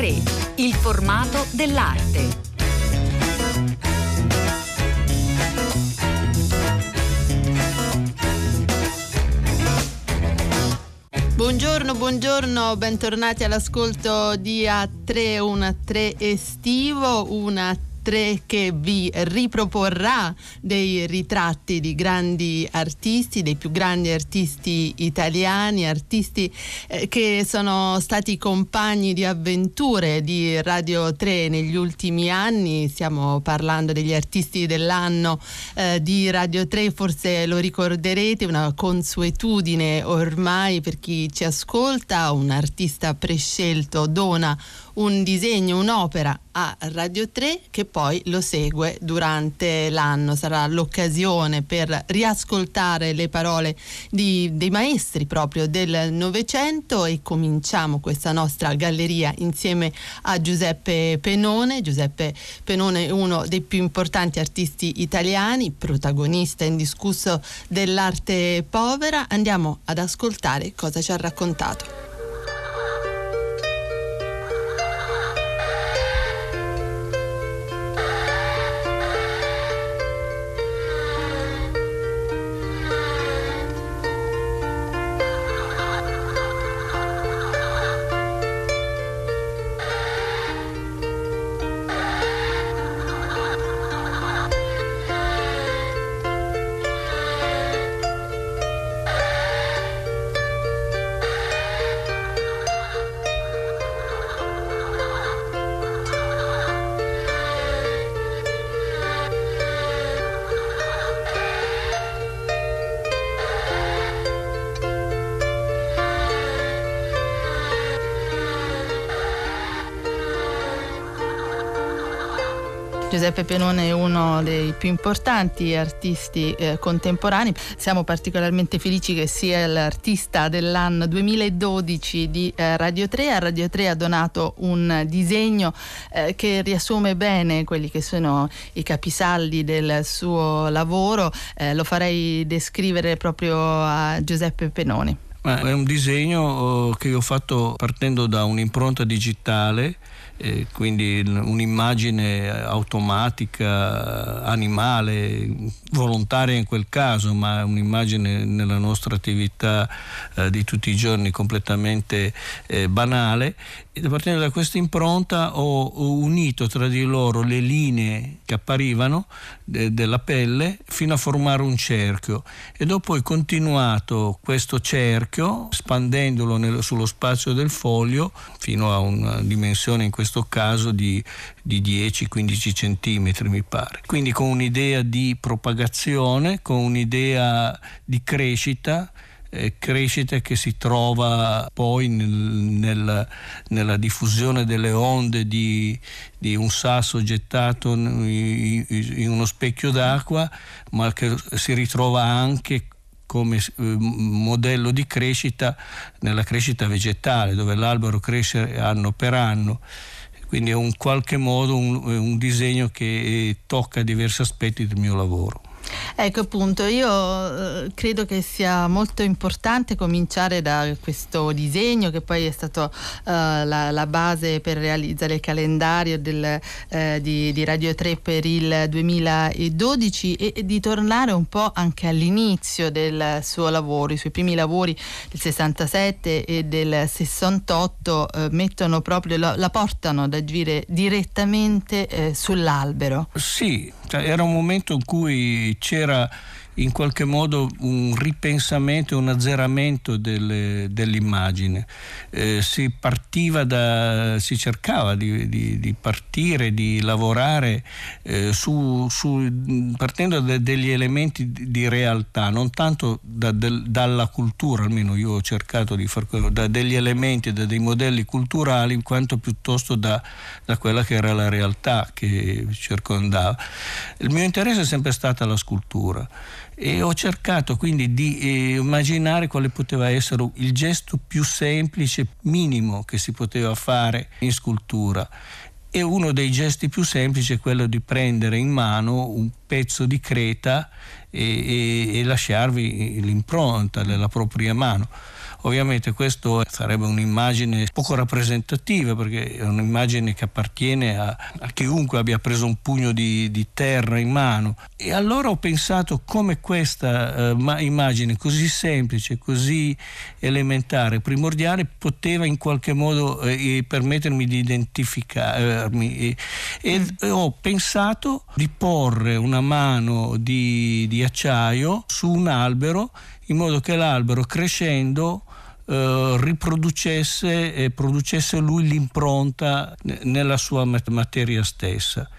3, il formato dell'arte. Buongiorno, buongiorno, bentornati all'ascolto di A3, un 3 estivo, una 3 che vi riproporrà dei ritratti di grandi artisti, dei più grandi artisti italiani, artisti eh, che sono stati compagni di avventure di Radio 3 negli ultimi anni. Stiamo parlando degli artisti dell'anno eh, di Radio 3, forse lo ricorderete, una consuetudine ormai per chi ci ascolta, un artista prescelto dona un disegno, un'opera a Radio 3 che poi lo segue durante l'anno. Sarà l'occasione per riascoltare le parole di, dei maestri proprio del Novecento e cominciamo questa nostra galleria insieme a Giuseppe Penone. Giuseppe Penone è uno dei più importanti artisti italiani, protagonista indiscusso dell'arte povera. Andiamo ad ascoltare cosa ci ha raccontato. Giuseppe Penone è uno dei più importanti artisti eh, contemporanei. Siamo particolarmente felici che sia l'artista dell'anno 2012 di eh, Radio 3. A Radio 3 ha donato un disegno eh, che riassume bene quelli che sono i capisaldi del suo lavoro. Eh, lo farei descrivere proprio a Giuseppe Penone. È un disegno oh, che ho fatto partendo da un'impronta digitale eh, quindi un'immagine automatica, animale, volontaria in quel caso, ma un'immagine nella nostra attività eh, di tutti i giorni completamente eh, banale. E partendo da questa impronta ho, unito tra di loro le linee che apparivano de, della pelle fino a formare un cerchio e dopo ho continuato questo cerchio spandendolo nel, sullo spazio del foglio fino a una dimensione in questo caso di, di 10-15 centimetri mi pare. Quindi con un'idea di propagazione, con un'idea di crescita eh, crescita che si trova poi nel, nel, nella diffusione delle onde di, di un sasso gettato in, in uno specchio d'acqua, ma che si ritrova anche come eh, modello di crescita nella crescita vegetale, dove l'albero cresce anno per anno quindi è in qualche modo un, un disegno che tocca diversi aspetti del mio lavoro. Ecco appunto, io eh, credo che sia molto importante cominciare da questo disegno che poi è stato eh, la, la, base per realizzare il calendario del, eh, di, di, Radio 3 per il 2012 e, e, di tornare un po' anche all'inizio del suo lavoro. I suoi primi lavori del 67 e del 68 eh, mettono proprio, la, la, portano ad agire direttamente eh, sull'albero. Sì, cioè, era un momento in cui c'era in qualche modo un ripensamento un azzeramento delle, dell'immagine. Eh, si partiva da, si cercava di, di, di partire, di lavorare eh, su, su, partendo da degli elementi di, realtà, non tanto da, del, dalla cultura, almeno io ho cercato di fare quello, da degli elementi, da dei modelli culturali, quanto piuttosto da, da quella che era la realtà che circondava. Il mio interesse è sempre stata la scultura e ho cercato quindi di eh, immaginare quale poteva essere il gesto più semplice, minimo che si poteva fare in scultura. E uno dei gesti più semplici è quello di prendere in mano un pezzo di creta e, e, e lasciarvi l'impronta della propria mano. Ovviamente questo sarebbe un'immagine poco rappresentativa perché è un'immagine che appartiene a, a chiunque abbia preso un pugno di, di, terra in mano. E allora ho pensato come questa uh, immagine così semplice, così elementare, primordiale, poteva in qualche modo eh, permettermi di identificarmi. E, e, e, ho pensato di porre una mano di, di acciaio su un albero in modo che l'albero crescendo eh, riproducesse e producesse lui l'impronta nella sua materia stessa.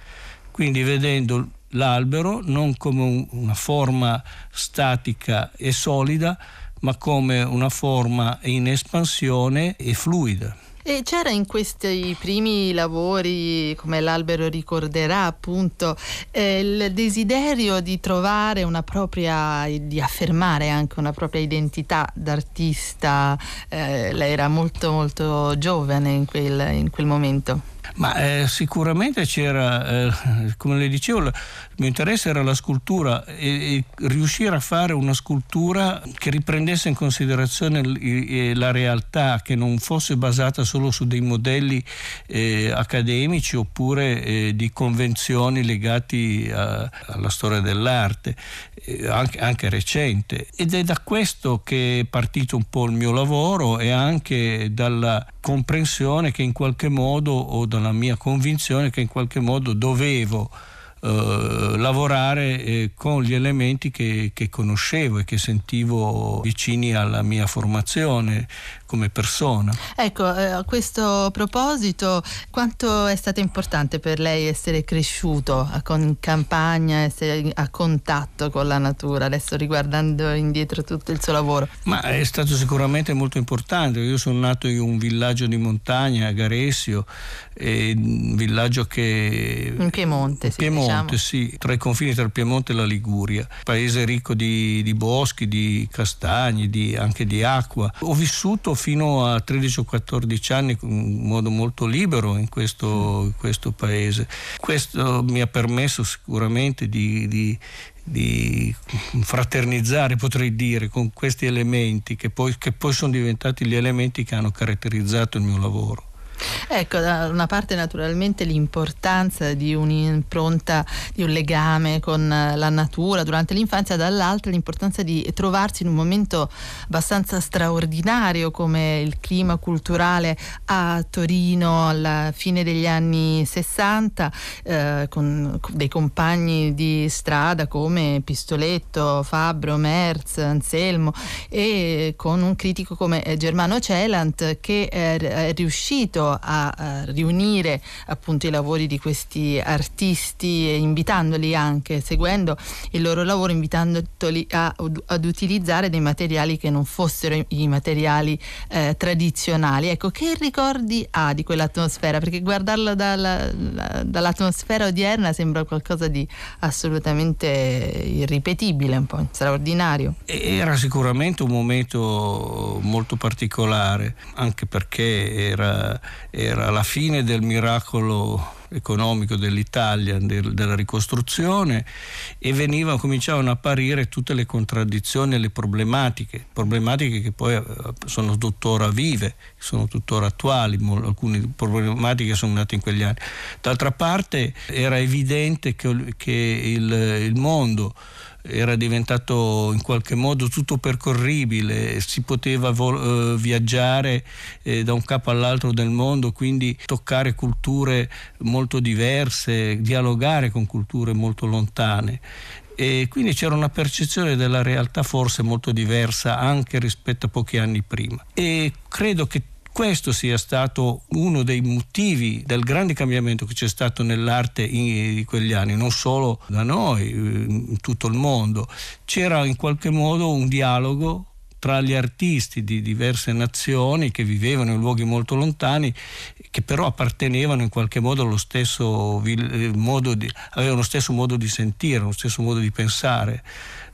Quindi vedendo l'albero non come una forma statica e solida, ma come una forma in espansione e fluida. E c'era in questi primi lavori, come l'albero ricorderà appunto, eh, il desiderio di trovare una propria, di affermare anche una propria identità d'artista. Eh, lei era molto molto giovane in quel, in quel momento. Ma eh, sicuramente c'era, eh, come le dicevo, il mio interesse era la scultura e, e, riuscire a fare una scultura che riprendesse in considerazione l, la realtà, che non fosse basata solo su dei modelli eh, accademici oppure eh, di convenzioni legati a, alla storia dell'arte, eh, anche, anche recente. Ed è da questo che è partito un po' il mio lavoro e anche dalla comprensione che in qualche modo o dalla mia convinzione che in qualche modo dovevo eh, lavorare eh, con gli elementi che, che, conoscevo e che sentivo vicini alla mia formazione come persona. Ecco, eh, a questo proposito, quanto è stato importante per lei essere cresciuto in campagna, essere a contatto con la natura, adesso riguardando indietro tutto il suo lavoro? Ma è stato sicuramente molto importante. Io sono nato in un villaggio di montagna, a Garessio, un villaggio che... In Piemonte, in Piemonte Piemonte, diciamo. sì, tra i confini tra il Piemonte e la Liguria, paese ricco di, di boschi, di castagni, di, anche di acqua. Ho vissuto fino a 13 o 14 anni in modo molto libero in questo, in questo paese. Questo mi ha permesso sicuramente di, di di fraternizzare, potrei dire, con questi elementi che poi, che poi sono diventati gli elementi che hanno caratterizzato il mio lavoro. Ecco, da una parte naturalmente l'importanza di un'impronta, di un legame con la natura durante l'infanzia, dall'altra l'importanza di trovarsi in un momento abbastanza straordinario come il clima culturale a Torino alla fine degli anni 60 eh, con dei compagni di strada come Pistoletto, Fabbro, Merz, Anselmo e con un critico come Germano Celant che è riuscito a, riunire appunto i lavori di questi artisti e invitandoli anche, seguendo il loro lavoro, invitandoli a, ad utilizzare dei materiali che non fossero i materiali eh, tradizionali. Ecco, che ricordi ha di quell'atmosfera? Perché guardarla dalla, dall'atmosfera odierna sembra qualcosa di assolutamente irripetibile, un po' straordinario. Era sicuramente un momento molto particolare, anche perché era era la fine del miracolo economico dell'Italia, del, della ricostruzione e venivano, cominciavano a apparire tutte le contraddizioni e le problematiche, problematiche che poi eh, sono tuttora vive, sono tuttora attuali, alcune problematiche sono nate in quegli anni. D'altra parte era evidente che, che il, il mondo era diventato in qualche modo tutto percorribile, si poteva vo- eh, viaggiare eh, da un capo all'altro del mondo, quindi toccare culture molto diverse, dialogare con culture molto lontane. E quindi c'era una percezione della realtà forse molto diversa anche rispetto a pochi anni prima. E credo che questo sia stato uno dei motivi del grande cambiamento che c'è stato nell'arte in, quegli anni, non solo da noi, in tutto il mondo. C'era in qualche modo un dialogo tra gli artisti di diverse nazioni che vivevano in luoghi molto lontani, che però appartenevano in qualche modo allo stesso eh, modo di, avevano lo stesso modo di sentire, lo stesso modo di pensare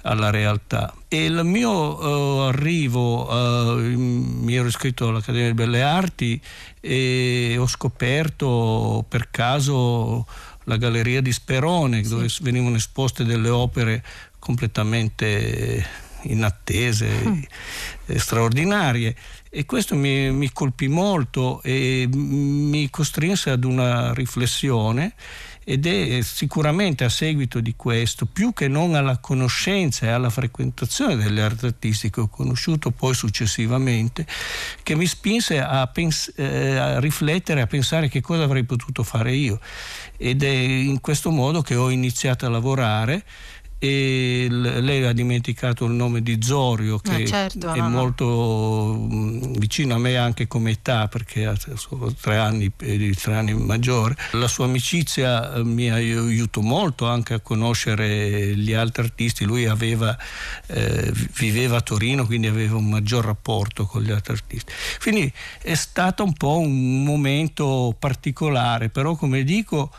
alla realtà. E il mio uh, arrivo, uh, mi ero iscritto all'Accademia delle Belle Arti e ho scoperto per caso la galleria di Sperone sì. dove venivano esposte delle opere completamente inattese. Mm eh, straordinarie e questo mi, mi colpì molto e mi costrinse ad una riflessione ed è sicuramente a seguito di questo, più che non alla conoscenza e alla frequentazione delle arti artistiche che ho conosciuto poi successivamente, che mi spinse a, pens- eh, a riflettere, a pensare che cosa avrei potuto fare io. Ed è in questo modo che ho iniziato a lavorare e lei ha dimenticato il nome di Zorio che eh certo, è no, molto no. vicino a me anche come età perché ha solo tre anni, tre anni maggiore. La sua amicizia eh, mi aiutò molto anche a conoscere gli altri artisti. Lui aveva, eh, viveva a Torino quindi aveva un maggior rapporto con gli altri artisti. Quindi è stato un po' un momento particolare però come dico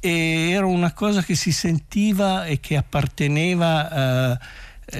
era una cosa che si sentiva e che apparteneva eh,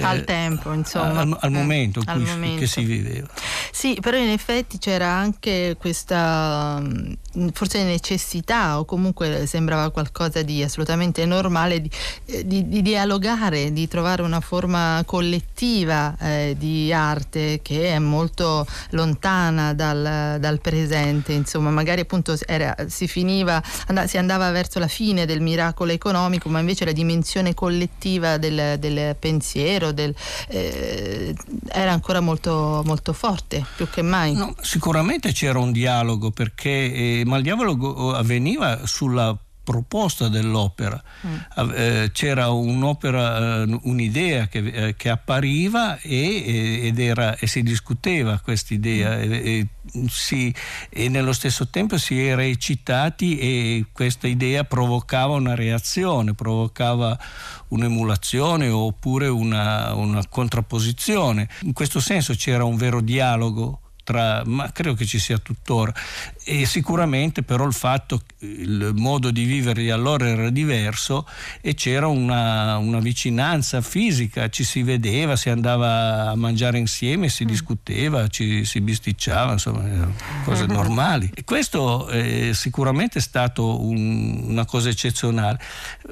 al tempo, insomma. Al, al momento, al momento che si viveva. Sì, però in effetti c'era anche questa mm, forse necessità o comunque sembrava qualcosa di assolutamente normale di, eh, di, di dialogare, di trovare una forma collettiva eh, di arte che è molto lontana dal, dal presente, insomma, magari appunto era, si finiva, and- si andava verso la fine del miracolo economico, ma invece la dimensione collettiva del, del pensiero pensiero del, eh, era ancora molto, molto forte, più che mai. No, sicuramente c'era un dialogo perché, eh, ma il dialogo avveniva sulla proposta dell'opera. Mm. Eh, c'era un'opera, eh, un'idea che, eh, che appariva e, ed era, e si discuteva questa idea mm. e, si, e, nello stesso tempo si era eccitati e questa idea provocava una reazione, provocava un'emulazione oppure una, una contrapposizione. In questo senso c'era un vero dialogo tra, ma credo che ci sia tuttora. E sicuramente però il fatto, il modo di vivere di allora era diverso e c'era una, una vicinanza fisica, ci si vedeva, si andava a mangiare insieme, si mm. discuteva, ci si bisticciava, insomma, cose normali. E questo è sicuramente stato un, una cosa eccezionale,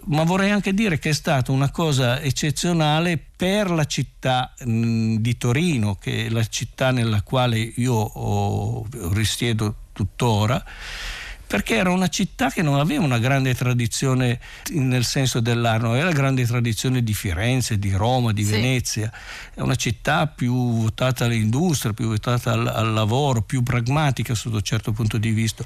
ma vorrei anche dire che è stata una cosa eccezionale per la città mh, di Torino, che è la città nella quale io ho, risiedo tuttora perché era una città che non aveva una grande tradizione nel senso dell'arte, aveva la grande tradizione di Firenze, di Roma, di sì. Venezia, è una città più votata all'industria, più votata al, al, lavoro, più pragmatica sotto un certo punto di vista,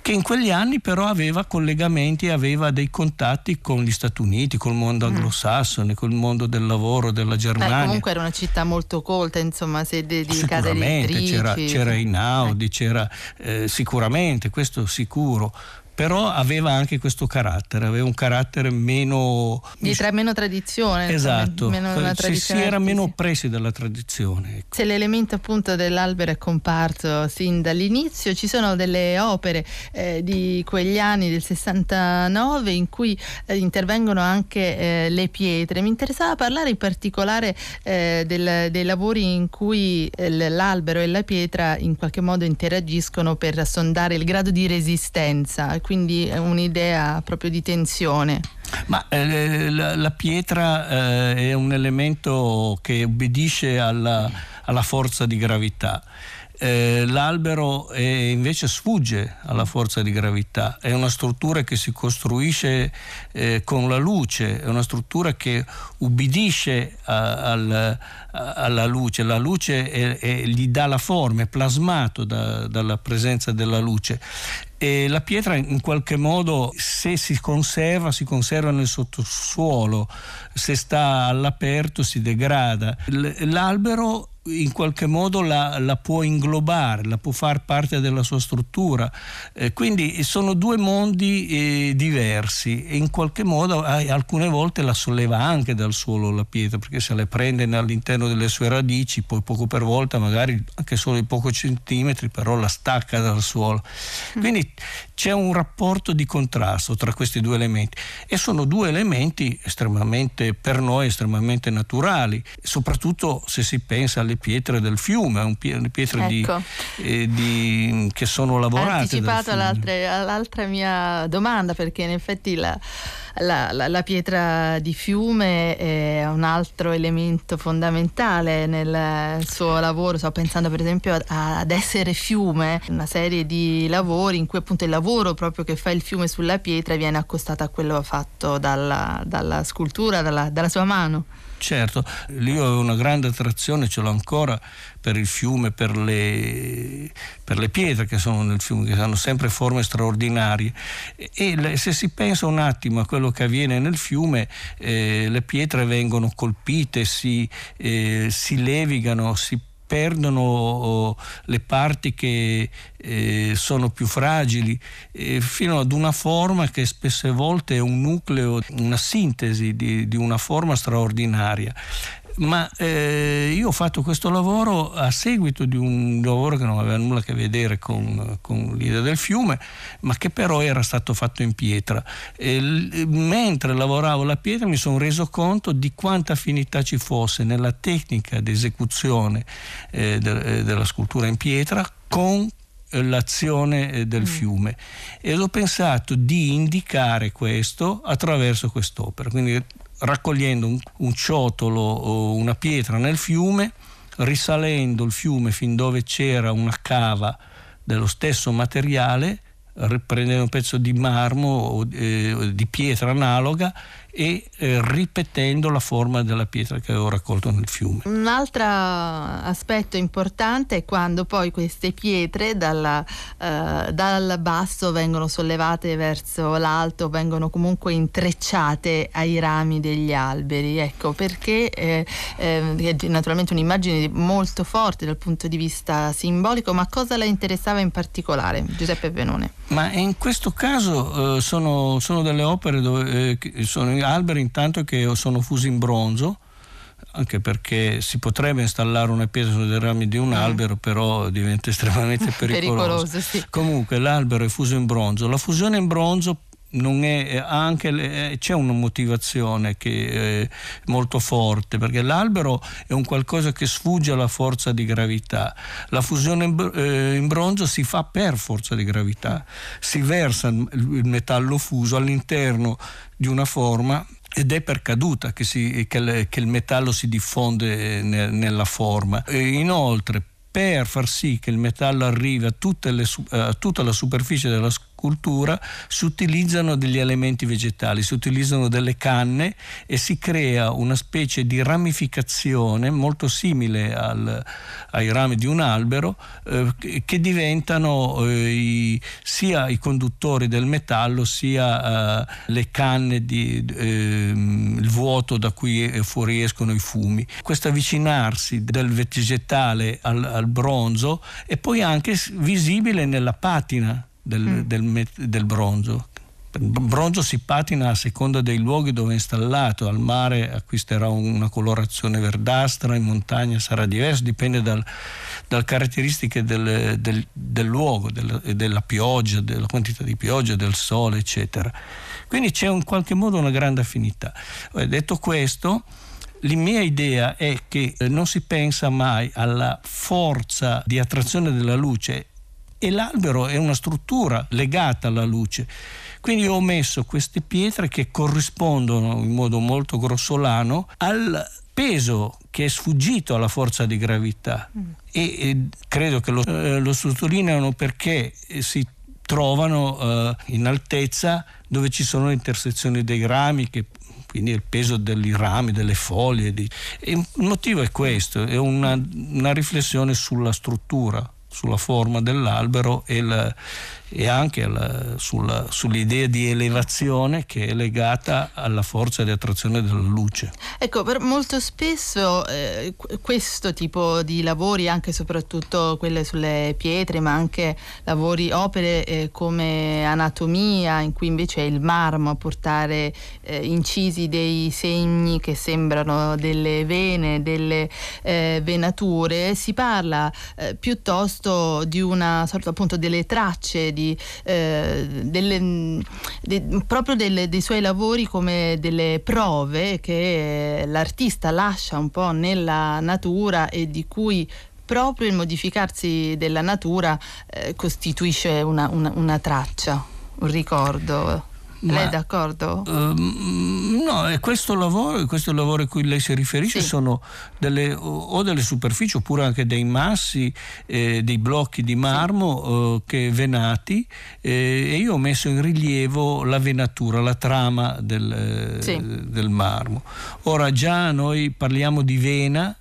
che in quegli anni però aveva collegamenti, aveva dei contatti con gli Stati Uniti, col mondo mm. anglosassone, col mondo del lavoro della Germania. Beh, comunque era una città molto colta, insomma, sede di case editrici. C'era, c'era Inaudi, eh. c'era eh, sicuramente, questo sicuramente sicuro però aveva anche questo carattere, aveva un carattere meno... Di tra, meno tradizione. Esatto, meno tradizione si, era meno oppressi dalla tradizione. Ecco. Se l'elemento appunto dell'albero è comparso sin dall'inizio, ci sono delle opere eh, di quegli anni del 69 in cui eh, intervengono anche eh, le pietre. Mi interessava parlare in particolare eh, del, dei lavori in cui eh, l'albero e la pietra in qualche modo interagiscono per sondare il grado di resistenza quindi è un'idea proprio di tensione. Ma eh, la, la, pietra eh, è un elemento che obbedisce alla, alla forza di gravità. Eh, l'albero è, invece sfugge alla forza di gravità, è una struttura che si costruisce eh, con la luce, è una struttura che ubbidisce a, al, a, alla luce, la luce è, è, gli dà la forma, è plasmato da, dalla presenza della luce. E la pietra in qualche modo se si conserva si conserva nel sottosuolo, se sta all'aperto si degrada. L'albero in qualche modo la, la, può inglobare, la può far parte della sua struttura. Eh, quindi sono due mondi eh, diversi e in qualche modo eh, alcune volte la solleva anche dal suolo la pietra, perché se le prende all'interno delle sue radici, poi poco per volta, magari anche solo di pochi centimetri, però la stacca dal suolo. Quindi c'è un rapporto di contrasto tra questi due elementi e sono due elementi estremamente per noi estremamente naturali, soprattutto se si pensa alle pietre del fiume, pietre ecco. di, eh, di, che sono lavorate. Ha anticipato all'altra, mia domanda perché in effetti la la, la, la, pietra di fiume è un altro elemento fondamentale nel suo lavoro. Sto pensando per esempio ad Essere fiume, una serie di lavori in cui appunto il lavoro proprio che fa il fiume sulla pietra viene accostato a quello fatto dalla, dalla scultura, dalla, dalla sua mano. Certo, io ho una grande attrazione, ce l'ho ancora per il fiume, per le, per le, pietre che sono nel fiume, che hanno sempre forme straordinarie. E se si pensa un attimo a quello che avviene nel fiume, eh, le pietre vengono colpite, si, eh, si levigano, si perdono le parti che eh, sono più fragili, eh, fino ad una forma che spesse volte è un nucleo, una sintesi di, di una forma straordinaria ma eh, io ho fatto questo lavoro a seguito di un lavoro che non aveva nulla a che vedere con, con l'idea del fiume, ma che però era stato fatto in pietra. E, mentre lavoravo la pietra mi sono reso conto di quanta affinità ci fosse nella tecnica di esecuzione eh, de, eh, della scultura in pietra con l'azione eh, del mm. fiume e ho pensato di indicare questo attraverso quest'opera quindi raccogliendo un, un ciotolo o una pietra nel fiume, risalendo il fiume fin dove c'era una cava dello stesso materiale, prendendo un pezzo di marmo o eh, di pietra analoga e eh, ripetendo la forma della pietra che avevo raccolto nel fiume. Un altro aspetto importante è quando poi queste pietre dalla, eh, dal basso vengono sollevate verso l'alto, vengono comunque intrecciate ai rami degli alberi. Ecco perché eh, eh è naturalmente un'immagine molto forte dal punto di vista simbolico, ma cosa le interessava in particolare, Giuseppe Benone? Ma in questo caso eh, sono, sono, delle opere dove sono alberi intanto che sono fusi in bronzo, anche perché si potrebbe installare una pietra sui rami di un mm. albero, però diventa estremamente pericoloso. pericoloso sì. Comunque l'albero è fuso in bronzo. La fusione in bronzo è, anche, c'è una motivazione che è molto forte perché l'albero è un qualcosa che sfugge alla forza di gravità la fusione in, eh, bronzo si fa per forza di gravità si versa il metallo fuso all'interno di una forma ed è per caduta che, si, che, le, che il metallo si diffonde ne, nella forma. E inoltre, per far sì che il metallo arrivi a, le, a tutta la superficie della cultura si utilizzano degli elementi vegetali, si utilizzano delle canne e si crea una specie di ramificazione molto simile al, ai rami di un albero eh, che diventano eh, i, sia i conduttori del metallo sia eh, le canne di ehm, il vuoto da cui fuoriescono i fumi. Questo avvicinarsi del vegetale al, al bronzo è poi anche visibile nella patina del, mm. del, del bronzo. Il bronzo si patina a seconda dei luoghi dove è installato, al mare acquisterà una colorazione verdastra, in montagna sarà diverso, dipende dal, dalle caratteristiche del, del, del luogo, del, della pioggia, della quantità di pioggia, del sole, eccetera. Quindi c'è in qualche modo una grande affinità. Detto questo, la mia idea è che non si pensa mai alla forza di attrazione della luce e l'albero è una struttura legata alla luce. Quindi ho messo queste pietre che corrispondono in modo molto grossolano al peso che è sfuggito alla forza di gravità mm. e, e, credo che lo, eh, lo, sottolineano perché si trovano eh, in altezza dove ci sono le intersezioni dei rami che quindi il peso dei rami, delle foglie. Di... il motivo è questo, è una, una riflessione sulla struttura sulla forma dell'albero e, la, e anche la, sulla, sull'idea di elevazione che è legata alla forza di attrazione della luce. Ecco, per molto spesso eh, questo tipo di lavori, anche e soprattutto quelle sulle pietre, ma anche lavori, opere eh, come anatomia, in cui invece è il marmo a portare eh, incisi dei segni che sembrano delle vene, delle eh, venature, si parla eh, piuttosto di una sorta appunto delle tracce di di, eh, delle, de, proprio delle, dei suoi lavori come delle prove che l'artista lascia un po' nella natura e di cui proprio il modificarsi della natura eh, costituisce una, una, una traccia, un ricordo. Ma, lei è d'accordo? Uh, no, questo lavoro, questo lavoro a cui lei si riferisce sì. sono delle, o delle superfici oppure anche dei massi, eh, dei blocchi di marmo sì. eh, che venati eh, e io ho messo in rilievo la venatura, la trama del, sì. del marmo. Ora già noi parliamo di vena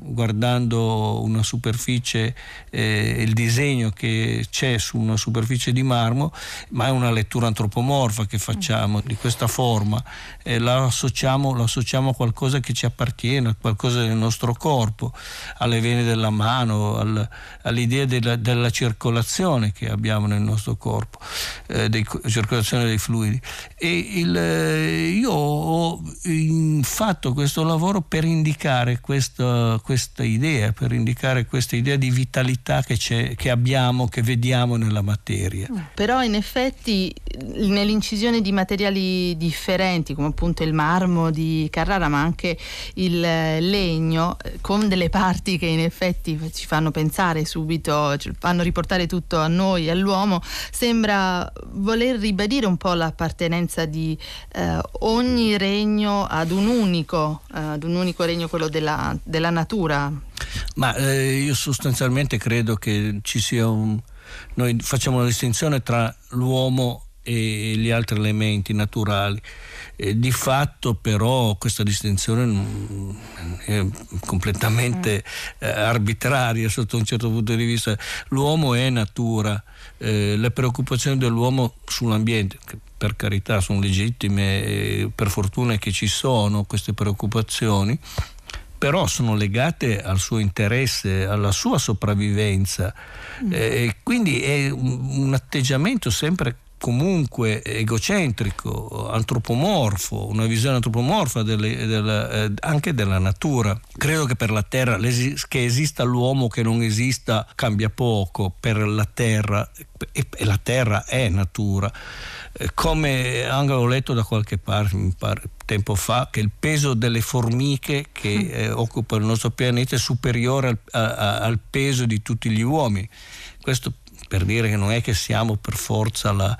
guardando una superficie, eh, il disegno che c'è su una superficie di marmo, ma è una lettura antropomorfa che facciamo di questa forma, eh, la, associamo, la, associamo, a qualcosa che ci appartiene, a qualcosa del nostro corpo, alle vene della mano, al, all'idea della, della, circolazione che abbiamo nel nostro corpo, eh, dei, circolazione dei fluidi. Il, eh, io ho fatto questo lavoro per indicare questo questa idea, per indicare questa idea di vitalità che, che abbiamo, che vediamo nella materia. Mm. Però in effetti nell'incisione di materiali differenti, come appunto il marmo di Carrara, ma anche il legno, con delle parti che in effetti ci fanno pensare subito, ci fanno riportare tutto a noi, all'uomo, sembra voler ribadire un po' l'appartenenza di eh, ogni regno ad un unico, eh, ad un unico regno, quello della, della natura natura? Ma eh, io sostanzialmente credo che ci sia un... Noi facciamo una distinzione tra l'uomo e gli altri elementi naturali. Eh, di fatto però questa distinzione è completamente mm. eh, arbitraria sotto un certo punto di vista. L'uomo è natura, eh, le preoccupazioni dell'uomo sull'ambiente, che per carità sono legittime, per fortuna che ci sono queste preoccupazioni, però sono legate al suo interesse, alla sua sopravvivenza. Mm. Eh, quindi è un, un atteggiamento sempre comunque egocentrico, antropomorfo, una visione antropomorfa delle, della, eh, anche della natura. Credo che per la Terra, che esista l'uomo, che non esista, cambia poco per la Terra e, e la Terra è natura. Eh, come anche ho letto da qualche parte, mi pare, tempo fa, che il peso delle formiche che mm. eh, occupano il nostro pianeta è superiore al, a, al, peso di tutti gli uomini. Questo per dire che non è che siamo per forza la,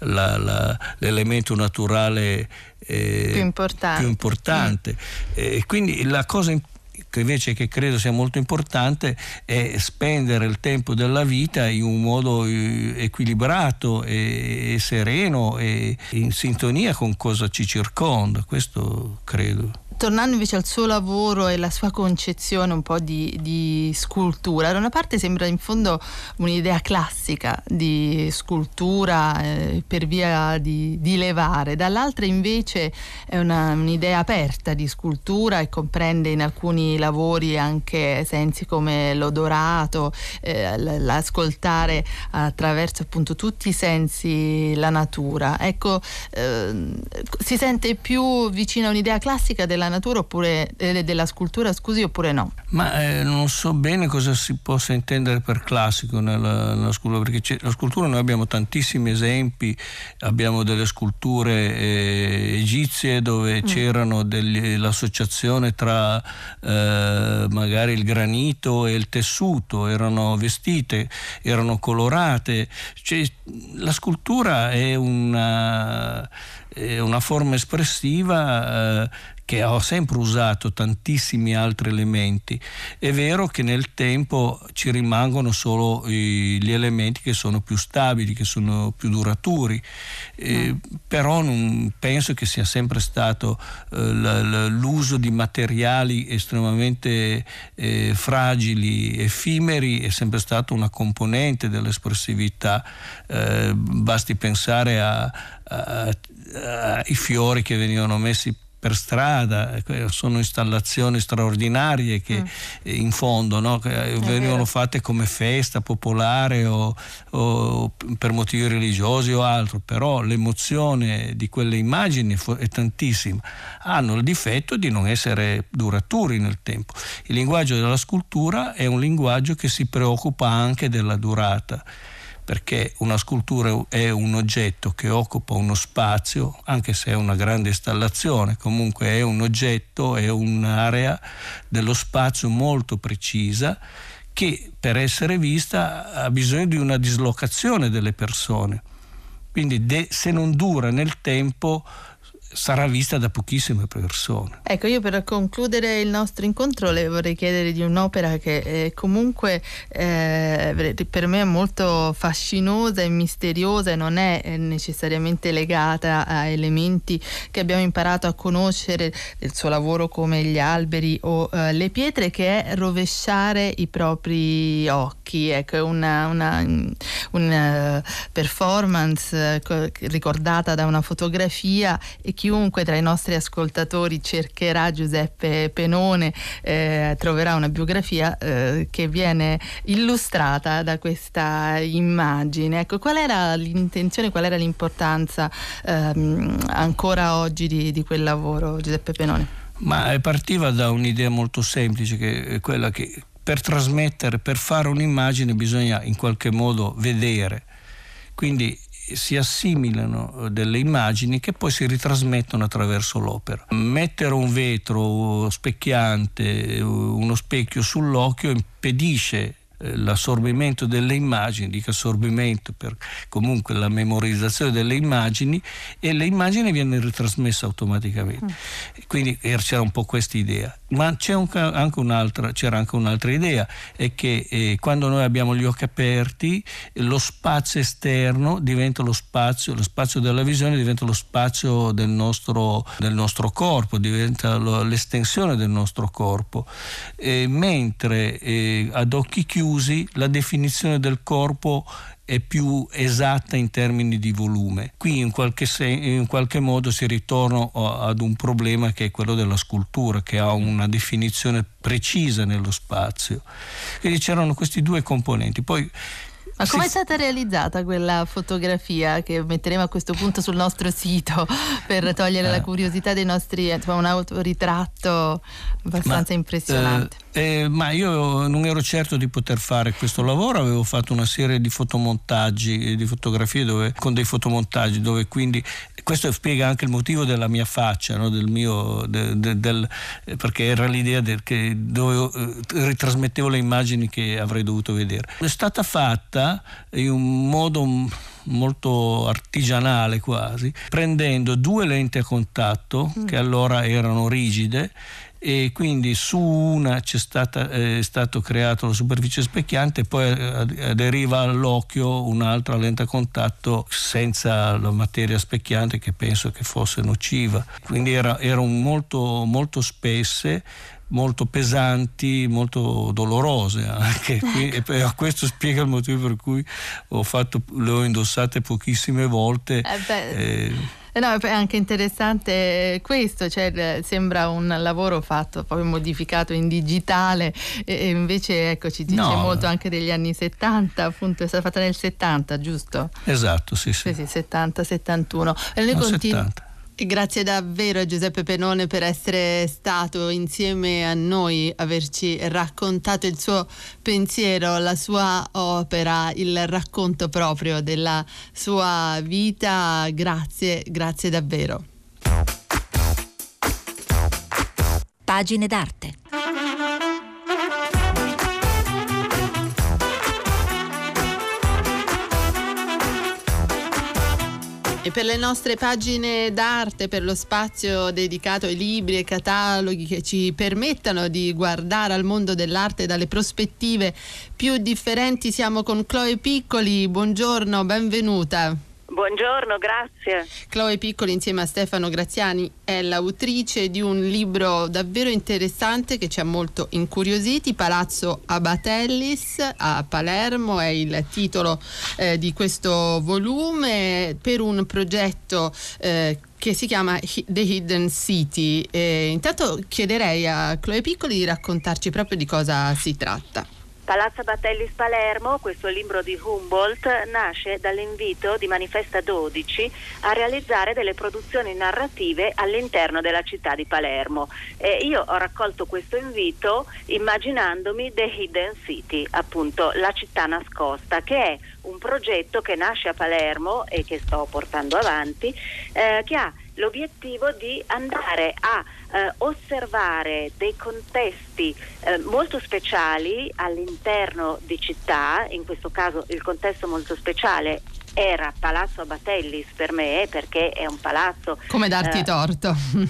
la, la, l'elemento naturale eh, più importante. Più importante. Mm. Eh, quindi la cosa importante che invece che credo sia molto importante è spendere il tempo della vita in un modo eh, equilibrato e, sereno e in sintonia con cosa ci circonda, questo credo tornando invece al suo lavoro e la sua concezione un po' di, di, scultura, da una parte sembra in fondo un'idea classica di scultura eh, per via di, di, levare, dall'altra invece è una, un'idea aperta di scultura e comprende in alcuni lavori anche sensi come l'odorato, eh, l'ascoltare attraverso appunto tutti i sensi la natura. Ecco, eh, si sente più vicino a un'idea classica della natura oppure eh, della scultura, scusi, oppure no? Ma eh, non so bene cosa si possa intendere per classico nella, nella scultura, perché la scultura noi abbiamo tantissimi esempi, abbiamo delle sculture eh, egizie dove mm. c'erano degli, l'associazione tra eh, magari il granito e il tessuto, erano vestite, erano colorate, cioè, la scultura è una, è una forma espressiva eh, che ho sempre usato tantissimi altri elementi. È vero che nel tempo ci rimangono solo gli elementi che sono più stabili, che sono più duraturi, eh, però non penso che sia sempre stato eh, l'uso di materiali estremamente eh, fragili, effimeri, è sempre stato una componente dell'espressività. Eh, basti pensare ai fiori che venivano messi per strada, sono installazioni straordinarie che mm. in fondo no, venivano fatte come festa popolare o, o, per motivi religiosi o altro, però l'emozione di quelle immagini è tantissima, hanno il difetto di non essere duraturi nel tempo. Il linguaggio della scultura è un linguaggio che si preoccupa anche della durata perché una scultura è un oggetto che occupa uno spazio, anche se è una grande installazione, comunque è un oggetto, è un'area dello spazio molto precisa che per essere vista ha bisogno di una dislocazione delle persone. Quindi de, se non dura nel tempo sarà vista da pochissime persone. Ecco, io per concludere il nostro incontro le vorrei chiedere di un'opera che eh, comunque eh, per me è molto fascinosa e misteriosa e non è eh, necessariamente legata a elementi che abbiamo imparato a conoscere del suo lavoro come gli alberi o eh, le pietre, che è rovesciare i propri occhi. Ecco, è una, una, una performance eh, ricordata da una fotografia e chiunque tra i nostri ascoltatori cercherà Giuseppe Penone eh, troverà una biografia eh, che viene illustrata da questa immagine. Ecco, qual era l'intenzione, qual era l'importanza ehm, ancora oggi di, di quel lavoro, Giuseppe Penone? Ma partiva da un'idea molto semplice, che è quella che per trasmettere, per fare un'immagine bisogna in qualche modo vedere. Quindi si assimilano eh, delle immagini che poi si ritrasmettono attraverso l'opera. Mettere un vetro specchiante, uno specchio sull'occhio impedisce eh, l'assorbimento delle immagini, dico assorbimento per comunque la memorizzazione delle immagini e le immagini vengono ritrasmesse automaticamente. Mm. Quindi c'era un po' questa idea. Ma un, anche c'era anche un'altra idea, è che eh, quando noi abbiamo gli occhi aperti lo spazio esterno diventa lo spazio, lo spazio della visione diventa lo spazio del nostro, del nostro corpo, diventa l'estensione del nostro corpo, e mentre eh, ad occhi chiusi chiusi la definizione del corpo è più esatta in termini di volume. Qui in qualche, sen- in qualche, modo si ritorna ad un problema che è quello della scultura, che ha una definizione precisa nello spazio. Quindi c'erano questi due componenti. Poi ma come è stata realizzata quella fotografia che metteremo a questo punto sul nostro sito per togliere eh. la curiosità dei nostri, insomma, un autoritratto abbastanza ma, impressionante? Eh, eh, ma io non ero certo di poter fare questo lavoro, avevo fatto una serie di fotomontaggi, di fotografie dove, con dei fotomontaggi dove quindi questo spiega anche il motivo della mia faccia, no? del mio, de, de, del, perché era l'idea del, che dove eh, ritrasmettevo le immagini che avrei dovuto vedere. È stata fatta in un modo molto artigianale quasi, prendendo due lenti a contatto mm. che allora erano rigide e quindi su una c'è stata, è stato creato la superficie specchiante e poi aderiva all'occhio un'altra lente a contatto senza la materia specchiante che penso che fosse nociva. Quindi era, erano molto, molto spesse molto pesanti, molto dolorose anche. Ecco. E questo spiega il motivo per cui ho fatto, le ho indossate pochissime volte. Eh eh, eh no, è anche interessante questo, cioè, sembra un lavoro fatto, poi modificato in digitale e, invece ecco, ci dice no. molto anche degli anni 70, appunto è stata fatta nel 70, giusto? Esatto, sì, sì. Sì, sì 70-71. E noi no, continu- 70. Grazie davvero a Giuseppe Penone per essere stato insieme a noi, averci raccontato il suo pensiero, la sua opera, il racconto proprio della sua vita. Grazie, grazie davvero. Pagine d'arte. E per le nostre pagine d'arte, per lo spazio dedicato ai libri e cataloghi che ci permettano di guardare al mondo dell'arte dalle prospettive più differenti, siamo con Chloe Piccoli. Buongiorno, benvenuta. Buongiorno, grazie. Chloe Piccoli insieme a Stefano Graziani è l'autrice di un libro davvero interessante che ci ha molto incuriositi, Palazzo Abatellis a Palermo è il titolo eh, di questo volume per un progetto eh, che si chiama The Hidden City. Eh, intanto chiederei a Chloe Piccoli di raccontarci proprio di cosa si tratta. Palazzo Battellis Palermo, questo libro di Humboldt, nasce dall'invito di Manifesta 12 a realizzare delle produzioni narrative all'interno della città di Palermo. E io ho raccolto questo invito immaginandomi The Hidden City, appunto la città nascosta, che è un progetto che nasce a Palermo e che sto portando avanti, eh, che ha l'obiettivo di andare a eh, osservare dei contesti eh, molto speciali all'interno di città, in questo caso il contesto molto speciale era Palazzo Abatellis per me perché è un palazzo... Come darti eh, torto.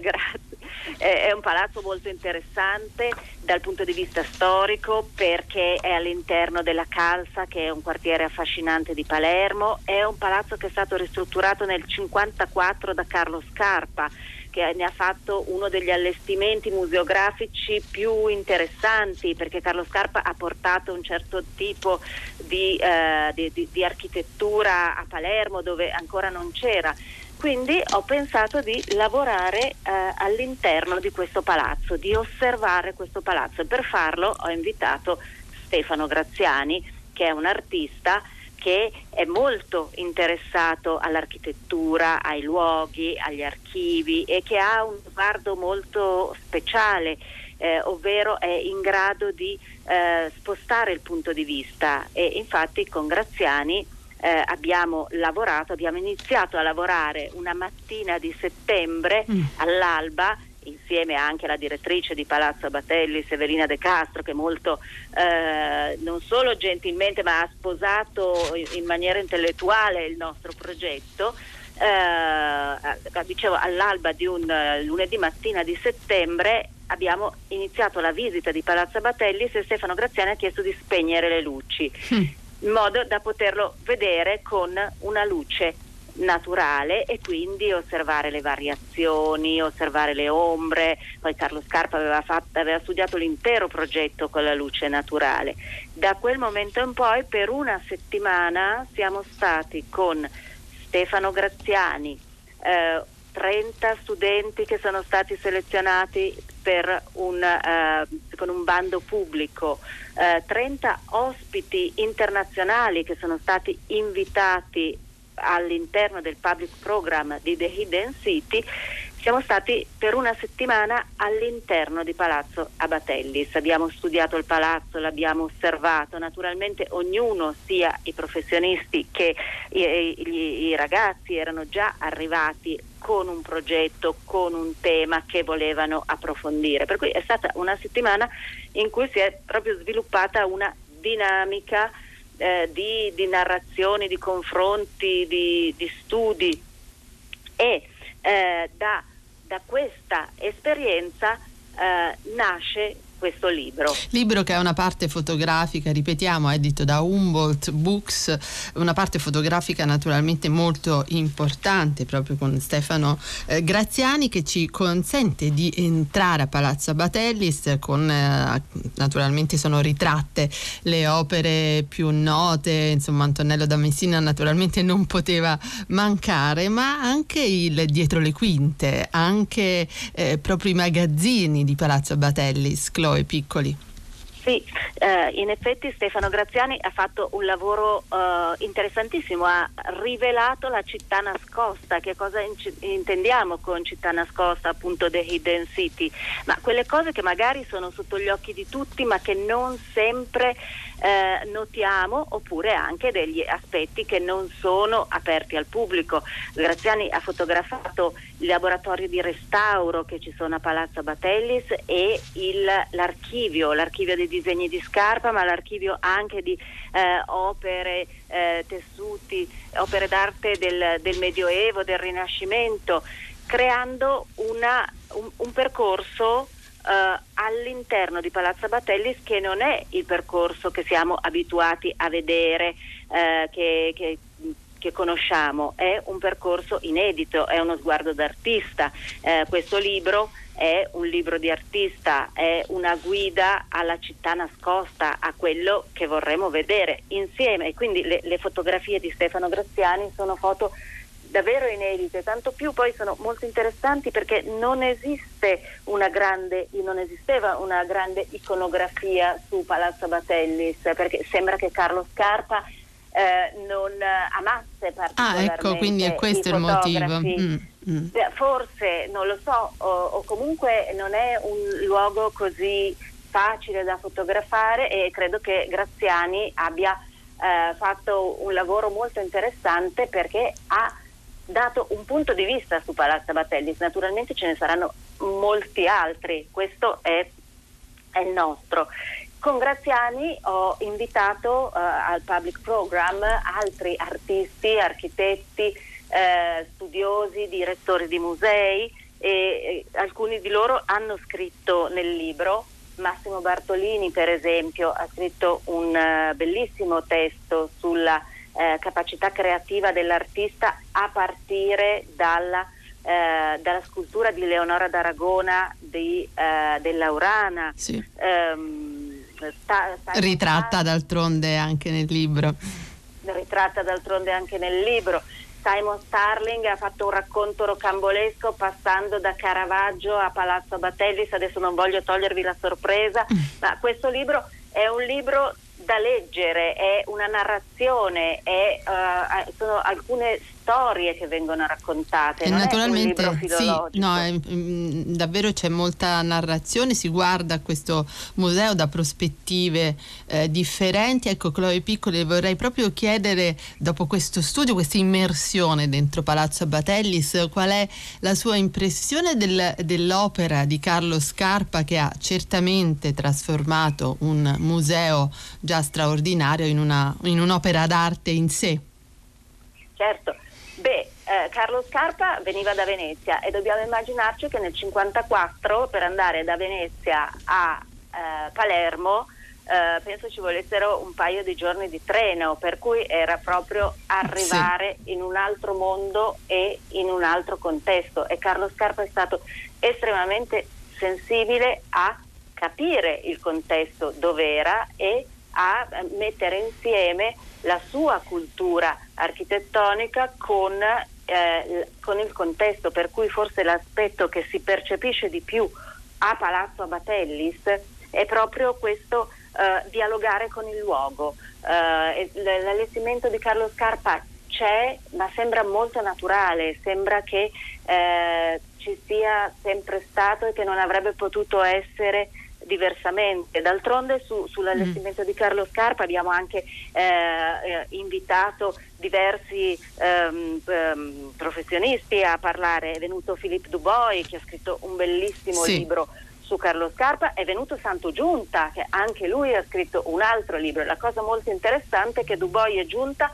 grazie è un palazzo molto interessante dal punto di vista storico perché è all'interno della Calza che è un quartiere affascinante di Palermo, è un palazzo che è stato ristrutturato nel 1954 da Carlo Scarpa che ne ha fatto uno degli allestimenti museografici più interessanti perché Carlo Scarpa ha portato un certo tipo di, eh, di, di, di architettura a Palermo dove ancora non c'era quindi ho pensato di lavorare eh, all'interno di questo palazzo, di osservare questo palazzo. E per farlo ho invitato Stefano Graziani, che è un artista che è molto interessato all'architettura, ai luoghi, agli archivi e che ha un sguardo molto speciale, eh, ovvero è in grado di eh, spostare il punto di vista. E infatti con Graziani eh, abbiamo lavorato, abbiamo iniziato a lavorare una mattina di settembre mm. all'alba insieme anche alla direttrice di Palazzo Batelli, Severina De Castro, che molto eh, non solo gentilmente ma ha sposato in, in maniera intellettuale il nostro progetto. Eh, dicevo all'alba di un uh, lunedì mattina di settembre abbiamo iniziato la visita di Palazzo Batelli e Stefano Graziani ha chiesto di spegnere le luci. Mm in modo da poterlo vedere con una luce naturale e quindi osservare le variazioni, osservare le ombre. Poi Carlo Scarpa aveva, fatto, aveva, studiato l'intero progetto con la luce naturale. Da quel momento in poi per una settimana siamo stati con Stefano Graziani, eh, 30 studenti che sono stati selezionati un, eh, con un bando pubblico, eh, 30 ospiti internazionali che sono stati invitati all'interno del public program di The Hidden City siamo stati per una settimana all'interno di Palazzo Abatellis, abbiamo studiato il palazzo, l'abbiamo osservato, naturalmente ognuno, sia i professionisti che i, i, i ragazzi, erano già arrivati con un progetto, con un tema che volevano approfondire. Per cui è stata una settimana in cui si è proprio sviluppata una dinamica eh, di, di, narrazioni, di confronti, di, di studi e eh, da da questa esperienza eh, nasce questo libro. Libro che ha una parte fotografica, ripetiamo, edito da Humboldt Books, una parte fotografica naturalmente molto importante proprio con Stefano eh, Graziani che ci consente di entrare a Palazzo Batellis con eh, naturalmente sono ritratte le opere più note, insomma Antonello da Messina naturalmente non poteva mancare, ma anche il dietro le quinte, anche eh, proprio i magazzini di Palazzo Batellis. Chloe e piccoli. Sì, eh, in effetti Stefano Graziani ha fatto un lavoro eh, interessantissimo, ha rivelato la città nascosta, che cosa in- intendiamo con città nascosta, appunto The Hidden City, ma quelle cose che magari sono sotto gli occhi di tutti ma che non sempre eh, notiamo oppure anche degli aspetti che non sono aperti al pubblico. Graziani ha fotografato il laboratorio di restauro che ci sono a Palazzo Batellis e il, l'archivio, l'archivio dei disegni di Scarpa, ma l'archivio anche di eh, opere, eh, tessuti, opere d'arte del, del Medioevo, del Rinascimento, creando una, un, un percorso Uh, all'interno di Palazzo Batellis che non è il percorso che siamo abituati a vedere, uh, che, che, che, conosciamo, è un percorso inedito, è uno sguardo d'artista. Uh, questo libro è un libro di artista, è una guida alla città nascosta, a quello che vorremmo vedere insieme. quindi le, le fotografie di Stefano Graziani sono foto davvero inedite, tanto più poi sono molto interessanti perché non esiste una grande, non esisteva una grande iconografia su Palazzo Batellis, perché sembra che Carlo Scarpa eh, non amasse particolarmente Ah, ecco, quindi è questo il motivo. Mm, mm. Forse, non lo so, o, o comunque non è un luogo così facile da fotografare e credo che Graziani abbia eh, fatto un lavoro molto interessante perché ha dato un punto di vista su Palazzo Battellis, naturalmente ce ne saranno molti altri, questo è, è il nostro. Con Graziani ho invitato uh, al public program altri artisti, architetti, eh, studiosi, direttori di musei e, e alcuni di loro hanno scritto nel libro. Massimo Bartolini, per esempio, ha scritto un uh, bellissimo testo sulla uh, capacità creativa dell'artista a partire dalla, dalla scultura di Leonora d'Aragona di, dell'Aurana. Sì. Sta, sta ritratta d'altronde anche nel libro. Ritratta d'altronde anche nel libro. Simon Starling ha fatto un racconto rocambolesco passando da Caravaggio a Palazzo Batellis, adesso non voglio togliervi la sorpresa, mm. ma questo libro è un libro da leggere, è una narrazione, è, uh, sono alcune storie che vengono raccontate. E naturalmente sì, no, è, mm, davvero c'è molta narrazione, si guarda questo museo da prospettive eh, differenti. Ecco, Chloe Piccoli, vorrei proprio chiedere, dopo questo studio, questa immersione dentro Palazzo Batellis, qual è la sua impressione del, dell'opera di Carlo Scarpa che ha certamente trasformato un museo già straordinario in, una, in un'opera d'arte in sé? Certo, Beh, eh, Carlo Scarpa veniva da Venezia e dobbiamo immaginarci che nel 1954 per andare da Venezia a eh, Palermo eh, penso ci volessero un paio di giorni di treno, per cui era proprio arrivare sì. in un altro mondo e in un altro contesto e Carlo Scarpa è stato estremamente sensibile a capire il contesto dove era e a mettere insieme la sua cultura architettonica con, eh, con, il contesto, per cui forse l'aspetto che si percepisce di più a Palazzo Abatellis è proprio questo eh, dialogare con il luogo. Eh, l'allestimento di Carlo Scarpa c'è, ma sembra molto naturale, sembra che eh, ci sia sempre stato e che non avrebbe potuto essere diversamente. D'altronde su, sull'allestimento mm. di Carlo Scarpa abbiamo anche eh, eh, invitato diversi ehm, ehm, professionisti a parlare. È venuto Philippe Dubois che ha scritto un bellissimo sì. libro su Carlo Scarpa, è venuto Santo Giunta che anche lui ha scritto un altro libro. La cosa molto interessante è che Dubois e Giunta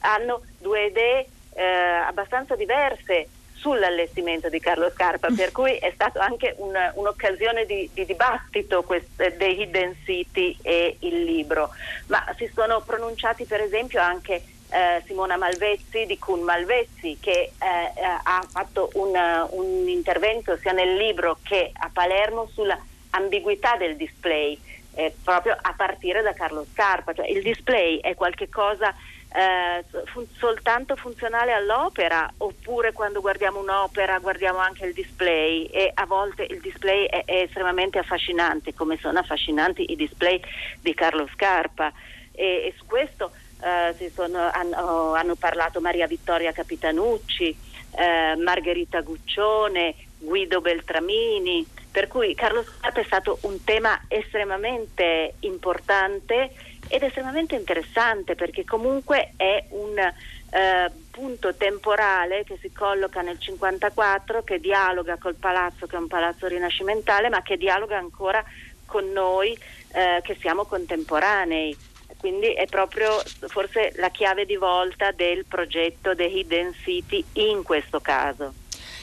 hanno due idee eh, abbastanza diverse sull'allestimento di Carlo Scarpa, per cui è stata anche un, un'occasione di, di dibattito quest, dei Hidden City e il libro. Ma si sono pronunciati per esempio anche eh, Simona Malvezzi di Kun Malvezzi che eh, eh ha fatto un, un, intervento sia nel libro che a Palermo sulla ambiguità del display, eh, proprio a partire da Carlo Scarpa. Cioè, il display è qualcosa eh, fun- soltanto funzionale all'opera oppure quando guardiamo un'opera guardiamo anche il display e a volte il display è, è estremamente affascinante come sono affascinanti i display di Carlo Scarpa. E, e su questo eh, sono, hanno, hanno, parlato Maria Vittoria Capitanucci, eh, Margherita Guccione, Guido Beltramini, per cui Carlo Scarpa è stato un tema estremamente importante ed estremamente interessante perché comunque è un eh, punto temporale che si colloca nel 54 che dialoga col palazzo che è un palazzo rinascimentale ma che dialoga ancora con noi eh, che siamo contemporanei quindi è proprio forse la chiave di volta del progetto The Hidden City in questo caso.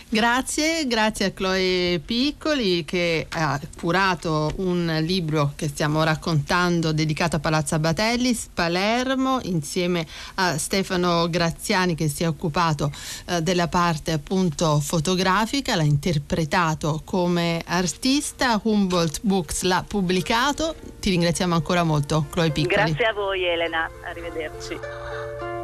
Grazie, grazie a Chloe Piccoli che ha curato un libro che stiamo raccontando dedicato a Palazzo Batellis, Palermo, insieme a Stefano Graziani che si è occupato eh, della parte appunto fotografica, l'ha interpretato come artista, Humboldt Books l'ha pubblicato. Ti ringraziamo ancora molto, Chloe Piccoli. Grazie a voi Elena, arrivederci.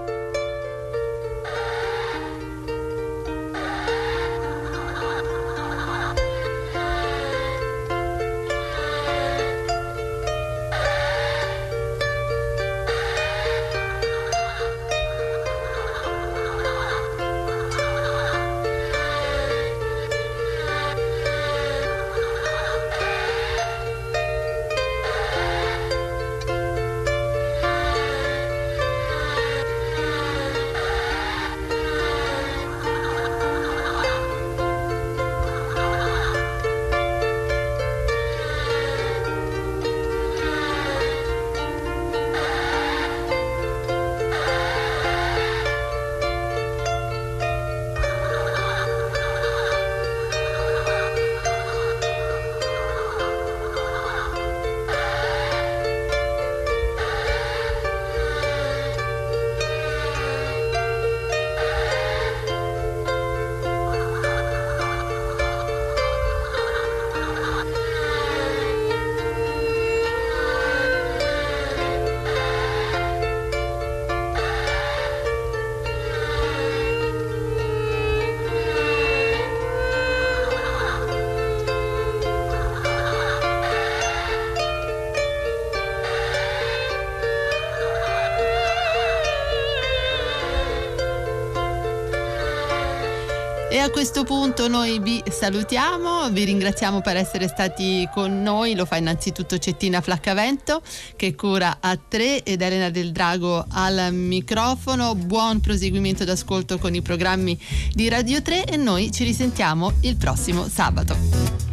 Questo punto noi vi salutiamo, vi ringraziamo per essere stati con noi, lo fa innanzitutto Cettina Flaccavento che cura a tre ed Elena del Drago al microfono. Buon proseguimento d'ascolto con i programmi di Radio 3 e noi ci risentiamo il prossimo sabato.